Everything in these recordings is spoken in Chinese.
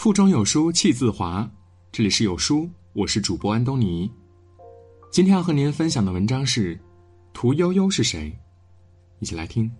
腹中有书气自华，这里是有书，我是主播安东尼。今天要和您分享的文章是：屠呦呦是谁？一起来听。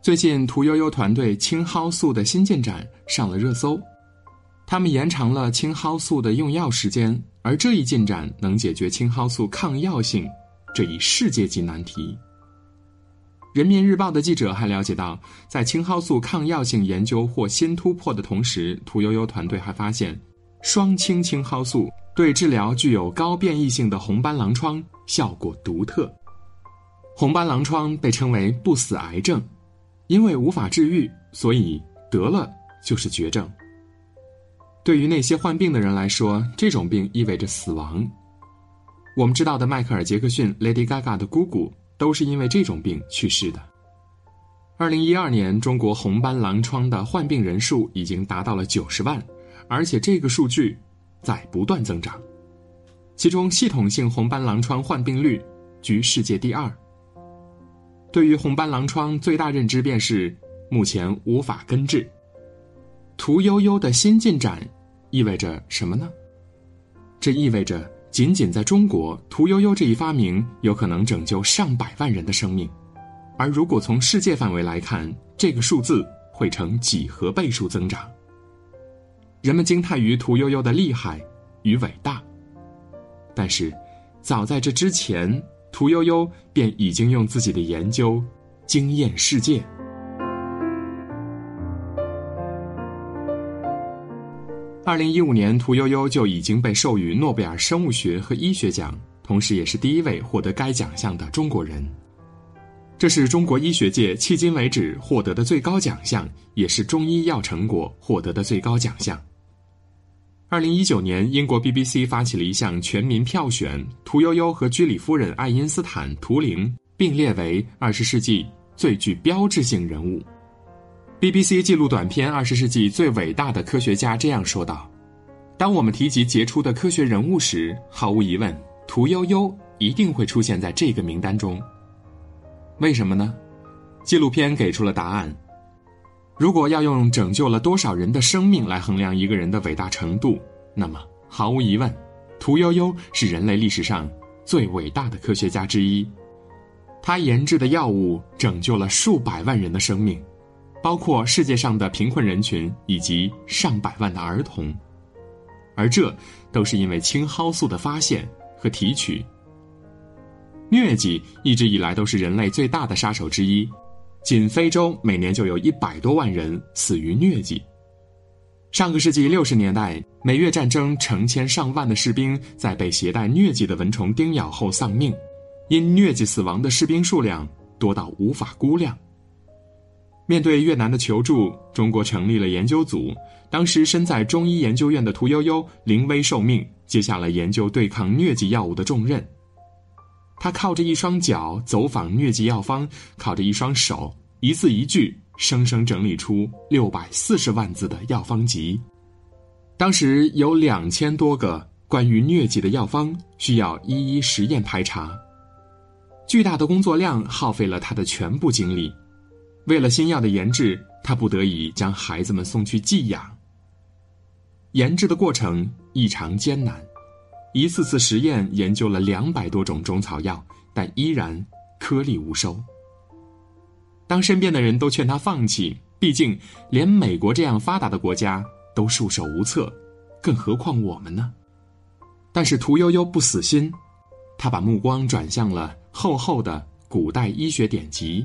最近，屠呦呦团队青蒿素的新进展上了热搜，他们延长了青蒿素的用药时间，而这一进展能解决青蒿素抗药性这一世界级难题。人民日报的记者还了解到，在青蒿素抗药性研究获新突破的同时，屠呦呦团队还发现，双氢青蒿素对治疗具有高变异性的红斑狼疮效果独特。红斑狼疮被称为不死癌症，因为无法治愈，所以得了就是绝症。对于那些患病的人来说，这种病意味着死亡。我们知道的迈克尔·杰克逊、Lady Gaga 的姑姑。都是因为这种病去世的。二零一二年，中国红斑狼疮的患病人数已经达到了九十万，而且这个数据在不断增长。其中，系统性红斑狼疮患病率居世界第二。对于红斑狼疮，最大认知便是目前无法根治。屠呦呦的新进展意味着什么呢？这意味着。仅仅在中国，屠呦呦这一发明有可能拯救上百万人的生命，而如果从世界范围来看，这个数字会呈几何倍数增长。人们惊叹于屠呦呦的厉害与伟大，但是，早在这之前，屠呦呦便已经用自己的研究惊艳世界。二零一五年，屠呦呦就已经被授予诺贝尔生物学和医学奖，同时也是第一位获得该奖项的中国人。这是中国医学界迄今为止获得的最高奖项，也是中医药成果获得的最高奖项。二零一九年，英国 BBC 发起了一项全民票选，屠呦呦和居里夫人爱因斯坦、图灵并列为二十世纪最具标志性人物。BBC 记录短片《二十世纪最伟大的科学家》这样说道：“当我们提及杰出的科学人物时，毫无疑问，屠呦呦一定会出现在这个名单中。为什么呢？纪录片给出了答案。如果要用拯救了多少人的生命来衡量一个人的伟大程度，那么毫无疑问，屠呦呦是人类历史上最伟大的科学家之一。他研制的药物拯救了数百万人的生命。”包括世界上的贫困人群以及上百万的儿童，而这都是因为青蒿素的发现和提取。疟疾一直以来都是人类最大的杀手之一，仅非洲每年就有一百多万人死于疟疾。上个世纪六十年代，美越战争成千上万的士兵在被携带疟疾的蚊虫叮咬后丧命，因疟疾死亡的士兵数量多到无法估量。面对越南的求助，中国成立了研究组。当时身在中医研究院的屠呦呦临危受命，接下了研究对抗疟疾药物的重任。他靠着一双脚走访疟疾药方，靠着一双手一字一句，生生整理出六百四十万字的药方集。当时有两千多个关于疟疾的药方需要一一实验排查，巨大的工作量耗费了他的全部精力。为了新药的研制，他不得已将孩子们送去寄养。研制的过程异常艰难，一次次实验研究了两百多种中草药，但依然颗粒无收。当身边的人都劝他放弃，毕竟连美国这样发达的国家都束手无策，更何况我们呢？但是屠呦呦不死心，他把目光转向了厚厚的古代医学典籍。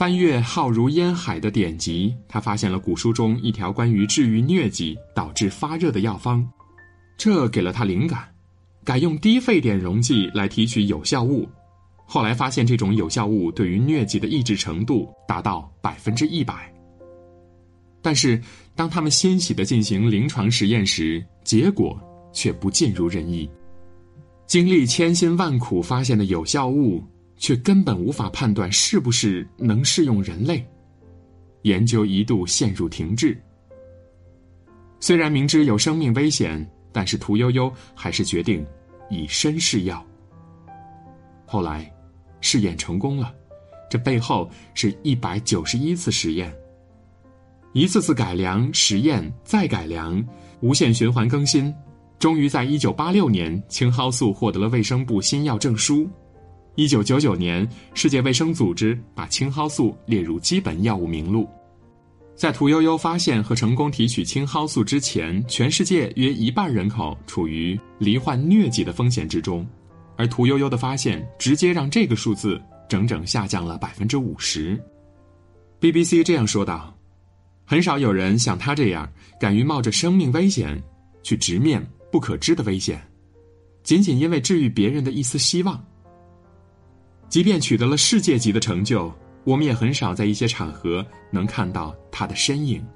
翻阅浩如烟海的典籍，他发现了古书中一条关于治愈疟疾导致发热的药方，这给了他灵感，改用低沸点溶剂来提取有效物。后来发现这种有效物对于疟疾的抑制程度达到百分之一百。但是当他们欣喜地进行临床实验时，结果却不尽如人意。经历千辛万苦发现的有效物。却根本无法判断是不是能适用人类，研究一度陷入停滞。虽然明知有生命危险，但是屠呦呦还是决定以身试药。后来，试验成功了，这背后是一百九十一次实验，一次次改良、实验、再改良，无限循环更新，终于在一九八六年，青蒿素获得了卫生部新药证书。一九九九年，世界卫生组织把青蒿素列入基本药物名录。在屠呦呦发现和成功提取青蒿素之前，全世界约一半人口处于罹患疟疾的风险之中，而屠呦呦的发现直接让这个数字整整下降了百分之五十。BBC 这样说道：“很少有人像他这样敢于冒着生命危险去直面不可知的危险，仅仅因为治愈别人的一丝希望。即便取得了世界级的成就。”我们也很少在一些场合能看到他的身影。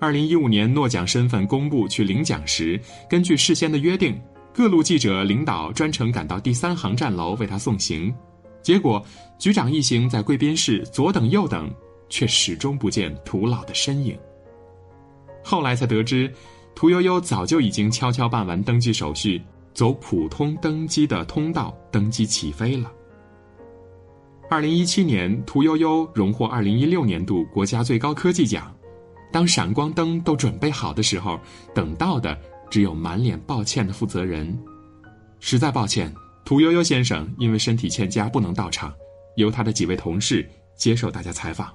二零一五年诺奖身份公布去领奖时，根据事先的约定，各路记者领导专程赶到第三航站楼为他送行。结果，局长一行在贵宾室左等右等，却始终不见屠老的身影。后来才得知，屠呦呦早就已经悄悄办完登机手续，走普通登机的通道登机起飞了。二零一七年，屠呦呦荣获二零一六年度国家最高科技奖。当闪光灯都准备好的时候，等到的只有满脸抱歉的负责人。实在抱歉，屠呦呦先生因为身体欠佳不能到场，由他的几位同事接受大家采访。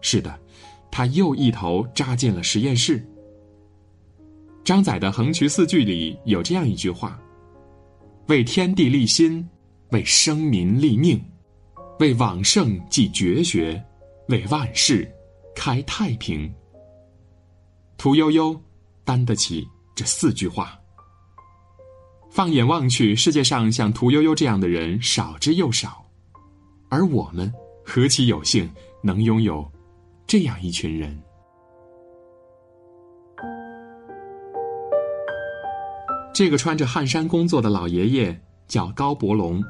是的，他又一头扎进了实验室。张载的《横渠四句》里有这样一句话：“为天地立心。”为生民立命，为往圣继绝学，为万世开太平。屠呦呦担得起这四句话。放眼望去，世界上像屠呦呦这样的人少之又少，而我们何其有幸能拥有这样一群人。这个穿着汗衫工作的老爷爷叫高伯龙。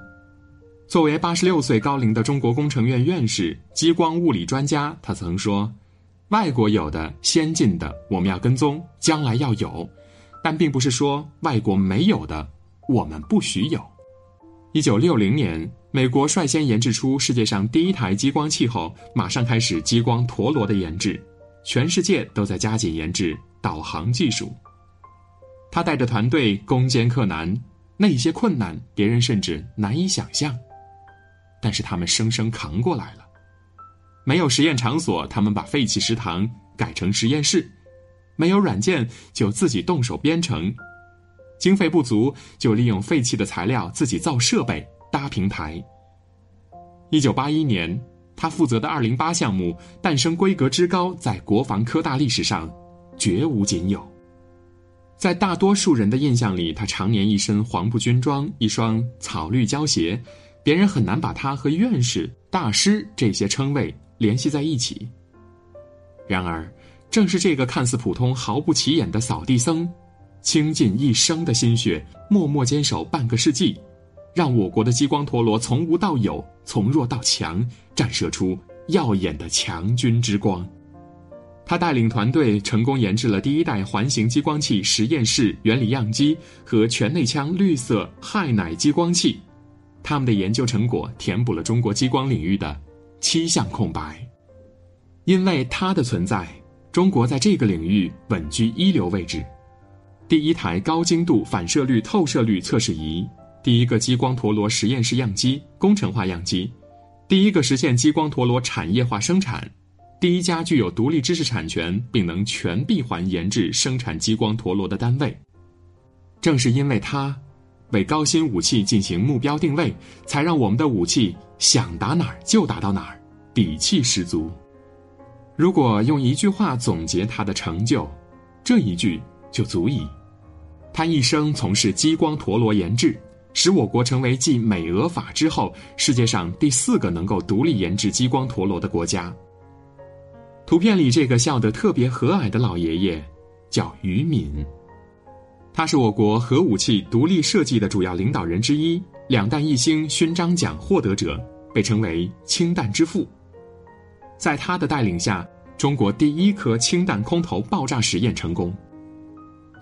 作为八十六岁高龄的中国工程院院士、激光物理专家，他曾说：“外国有的先进的，我们要跟踪，将来要有；但并不是说外国没有的，我们不许有。”一九六零年，美国率先研制出世界上第一台激光器后，马上开始激光陀螺的研制，全世界都在加紧研制导航技术。他带着团队攻坚克难，那些困难别人甚至难以想象。但是他们生生扛过来了，没有实验场所，他们把废弃食堂改成实验室；没有软件，就自己动手编程；经费不足，就利用废弃的材料自己造设备、搭平台。一九八一年，他负责的二零八项目诞生规格之高，在国防科大历史上绝无仅有。在大多数人的印象里，他常年一身黄布军装，一双草绿胶鞋。别人很难把他和院士、大师这些称谓联系在一起。然而，正是这个看似普通、毫不起眼的扫地僧，倾尽一生的心血，默默坚守半个世纪，让我国的激光陀螺从无到有、从弱到强，战射出耀眼的强军之光。他带领团队成功研制了第一代环形激光器实验室原理样机和全内腔绿色氦氖激光器。他们的研究成果填补了中国激光领域的七项空白，因为它的存在，中国在这个领域稳居一流位置。第一台高精度反射率透射率测试仪，第一个激光陀螺实验室样机工程化样机，第一个实现激光陀螺产业化生产，第一家具有独立知识产权并能全闭环研制生产激光陀螺的单位。正是因为它。为高新武器进行目标定位，才让我们的武器想打哪儿就打到哪儿，底气十足。如果用一句话总结他的成就，这一句就足以：他一生从事激光陀螺研制，使我国成为继美俄法之后世界上第四个能够独立研制激光陀螺的国家。图片里这个笑得特别和蔼的老爷爷，叫于敏。他是我国核武器独立设计的主要领导人之一，两弹一星勋章奖获得者，被称为“氢弹之父”。在他的带领下，中国第一颗氢弹空投爆炸实验成功。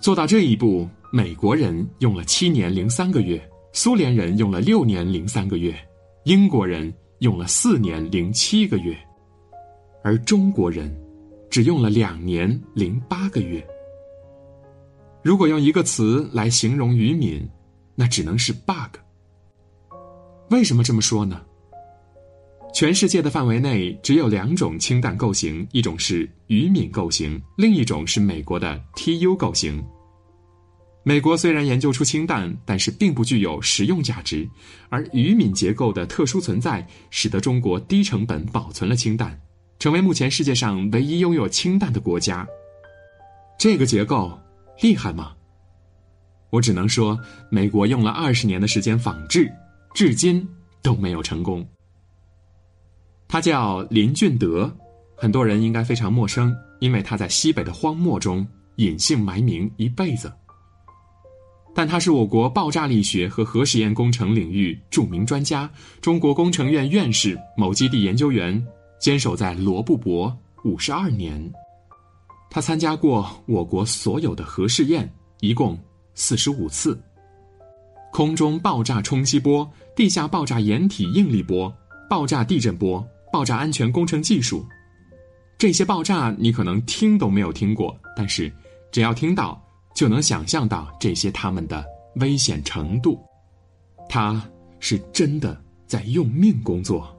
做到这一步，美国人用了七年零三个月，苏联人用了六年零三个月，英国人用了四年零七个月，而中国人只用了两年零八个月。如果用一个词来形容渔民，那只能是 bug。为什么这么说呢？全世界的范围内只有两种氢弹构型，一种是渔民构型，另一种是美国的 TU 构型。美国虽然研究出氢弹，但是并不具有实用价值，而渔民结构的特殊存在，使得中国低成本保存了氢弹，成为目前世界上唯一拥有氢弹的国家。这个结构厉害吗？我只能说，美国用了二十年的时间仿制，至今都没有成功。他叫林俊德，很多人应该非常陌生，因为他在西北的荒漠中隐姓埋名一辈子。但他是我国爆炸力学和核实验工程领域著名专家，中国工程院院士、某基地研究员，坚守在罗布泊五十二年。他参加过我国所有的核试验，一共四十五次。空中爆炸冲击波、地下爆炸掩体应力波、爆炸地震波。爆炸安全工程技术，这些爆炸你可能听都没有听过，但是只要听到，就能想象到这些他们的危险程度。他是真的在用命工作。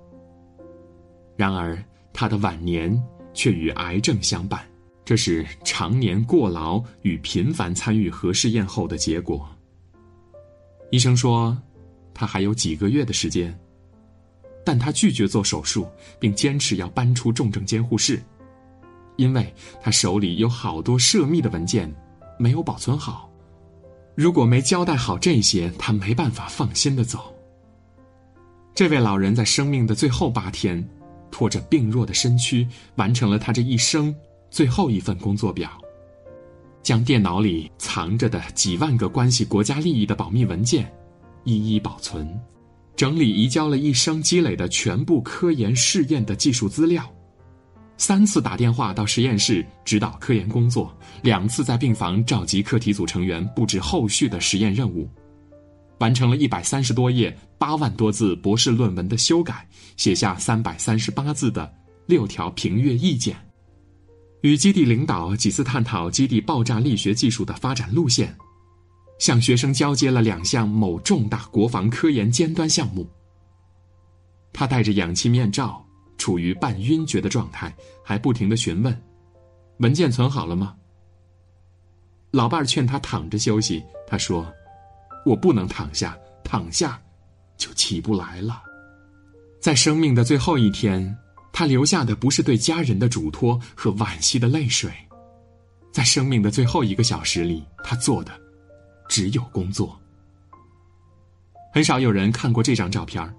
然而，他的晚年却与癌症相伴，这是常年过劳与频繁参与核试验后的结果。医生说，他还有几个月的时间。但他拒绝做手术，并坚持要搬出重症监护室，因为他手里有好多涉密的文件没有保存好。如果没交代好这些，他没办法放心的走。这位老人在生命的最后八天，拖着病弱的身躯，完成了他这一生最后一份工作表，将电脑里藏着的几万个关系国家利益的保密文件一一保存。整理移交了一生积累的全部科研试验的技术资料，三次打电话到实验室指导科研工作，两次在病房召集课题组成员布置后续的实验任务，完成了一百三十多页、八万多字博士论文的修改，写下三百三十八字的六条评阅意见，与基地领导几次探讨基地爆炸力学技术的发展路线。向学生交接了两项某重大国防科研尖端项目。他戴着氧气面罩，处于半晕厥的状态，还不停的询问：“文件存好了吗？”老伴儿劝他躺着休息，他说：“我不能躺下，躺下就起不来了。”在生命的最后一天，他留下的不是对家人的嘱托和惋惜的泪水，在生命的最后一个小时里，他做的。只有工作。很少有人看过这张照片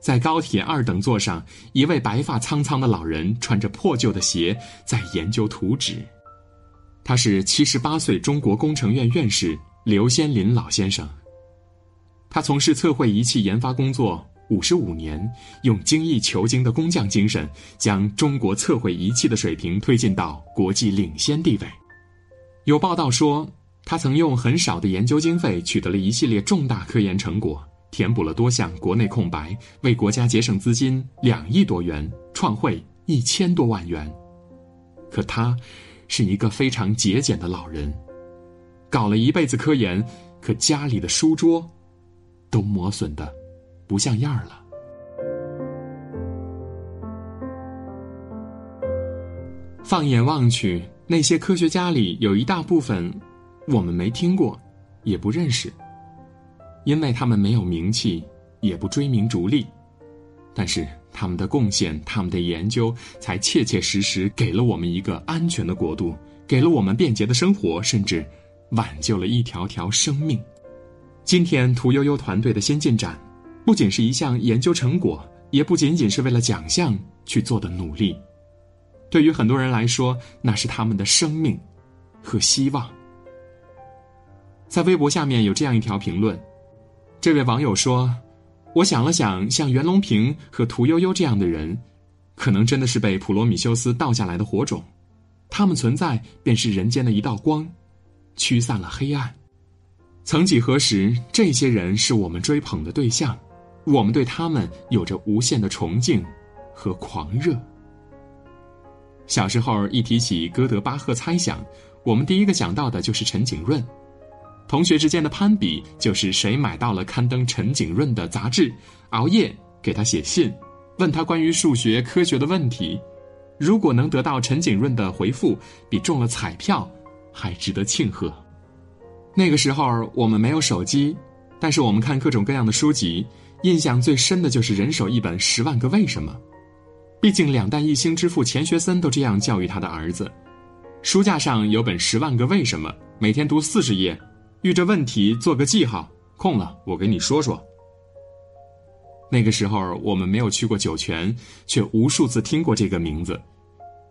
在高铁二等座上，一位白发苍苍的老人穿着破旧的鞋，在研究图纸。他是七十八岁中国工程院院士刘先林老先生。他从事测绘仪器研发工作五十五年，用精益求精的工匠精神，将中国测绘仪器的水平推进到国际领先地位。有报道说。他曾用很少的研究经费取得了一系列重大科研成果，填补了多项国内空白，为国家节省资金两亿多元，创汇一千多万元。可他，是一个非常节俭的老人，搞了一辈子科研，可家里的书桌，都磨损的，不像样了。放眼望去，那些科学家里有一大部分。我们没听过，也不认识，因为他们没有名气，也不追名逐利，但是他们的贡献，他们的研究，才切切实实给了我们一个安全的国度，给了我们便捷的生活，甚至挽救了一条条生命。今天屠呦呦团队的先进展，不仅是一项研究成果，也不仅仅是为了奖项去做的努力，对于很多人来说，那是他们的生命和希望。在微博下面有这样一条评论，这位网友说：“我想了想，像袁隆平和屠呦呦这样的人，可能真的是被普罗米修斯倒下来的火种，他们存在便是人间的一道光，驱散了黑暗。曾几何时，这些人是我们追捧的对象，我们对他们有着无限的崇敬和狂热。小时候一提起哥德巴赫猜想，我们第一个想到的就是陈景润。同学之间的攀比，就是谁买到了刊登陈景润的杂志，熬夜给他写信，问他关于数学科学的问题。如果能得到陈景润的回复，比中了彩票还值得庆贺。那个时候我们没有手机，但是我们看各种各样的书籍，印象最深的就是人手一本《十万个为什么》。毕竟两弹一星之父钱学森都这样教育他的儿子：书架上有本《十万个为什么》，每天读四十页。遇着问题做个记号，空了我给你说说。那个时候我们没有去过酒泉，却无数次听过这个名字，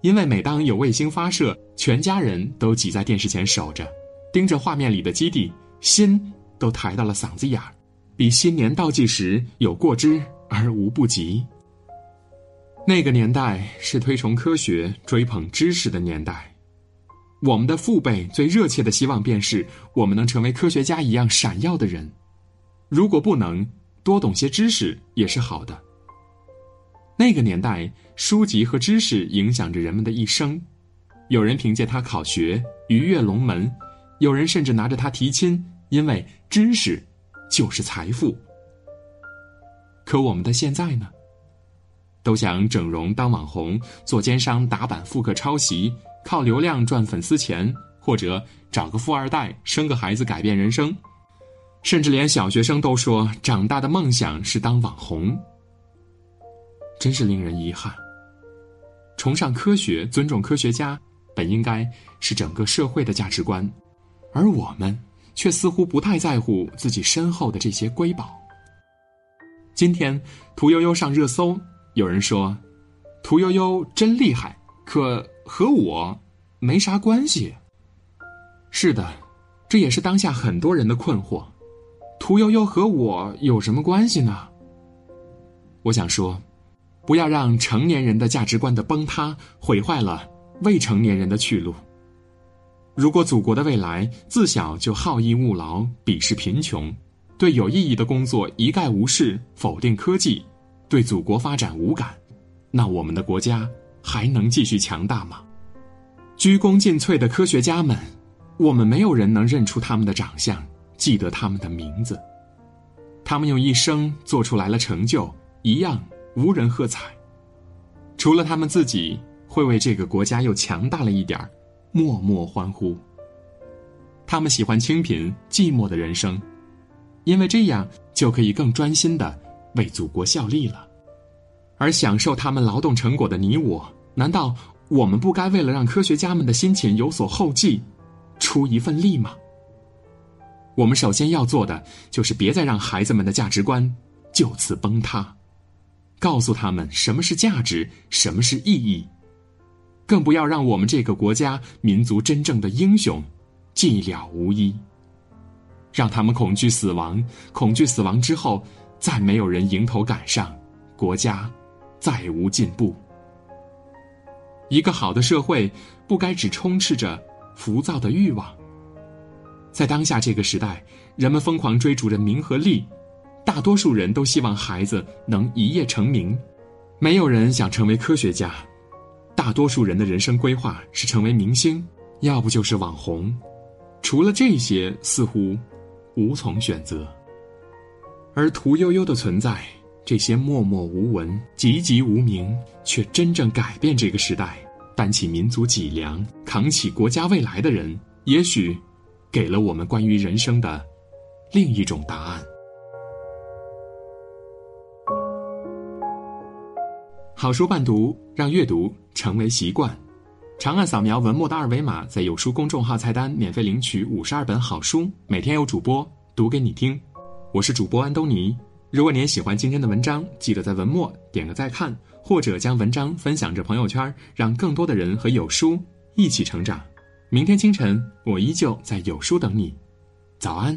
因为每当有卫星发射，全家人都挤在电视前守着，盯着画面里的基地，心都抬到了嗓子眼儿，比新年倒计时有过之而无不及。那个年代是推崇科学、追捧知识的年代。我们的父辈最热切的希望，便是我们能成为科学家一样闪耀的人。如果不能，多懂些知识也是好的。那个年代，书籍和知识影响着人们的一生。有人凭借它考学，鱼跃龙门；有人甚至拿着它提亲，因为知识就是财富。可我们的现在呢？都想整容当网红，做奸商打板复刻抄袭。靠流量赚粉丝钱，或者找个富二代生个孩子改变人生，甚至连小学生都说长大的梦想是当网红，真是令人遗憾。崇尚科学、尊重科学家，本应该是整个社会的价值观，而我们却似乎不太在乎自己身后的这些瑰宝。今天，屠呦呦上热搜，有人说，屠呦呦真厉害，可。和我没啥关系。是的，这也是当下很多人的困惑。屠呦呦和我有什么关系呢？我想说，不要让成年人的价值观的崩塌毁坏了未成年人的去路。如果祖国的未来自小就好逸恶劳、鄙视贫穷，对有意义的工作一概无视、否定科技，对祖国发展无感，那我们的国家。还能继续强大吗？鞠躬尽瘁的科学家们，我们没有人能认出他们的长相，记得他们的名字。他们用一生做出来了成就，一样无人喝彩。除了他们自己，会为这个国家又强大了一点儿默默欢呼。他们喜欢清贫寂寞的人生，因为这样就可以更专心的为祖国效力了。而享受他们劳动成果的你我，难道我们不该为了让科学家们的辛勤有所后继，出一份力吗？我们首先要做的就是别再让孩子们的价值观就此崩塌，告诉他们什么是价值，什么是意义，更不要让我们这个国家民族真正的英雄寂寥无依，让他们恐惧死亡，恐惧死亡之后再没有人迎头赶上，国家。再无进步。一个好的社会不该只充斥着浮躁的欲望。在当下这个时代，人们疯狂追逐着名和利，大多数人都希望孩子能一夜成名，没有人想成为科学家。大多数人的人生规划是成为明星，要不就是网红。除了这些，似乎无从选择。而屠呦呦的存在。这些默默无闻、籍籍无名，却真正改变这个时代、担起民族脊梁、扛起国家未来的人，也许给了我们关于人生的另一种答案。好书伴读，让阅读成为习惯。长按扫描文末的二维码，在有书公众号菜单免费领取五十二本好书，每天有主播读给你听。我是主播安东尼。如果您喜欢今天的文章，记得在文末点个再看，或者将文章分享至朋友圈，让更多的人和有书一起成长。明天清晨，我依旧在有书等你。早安。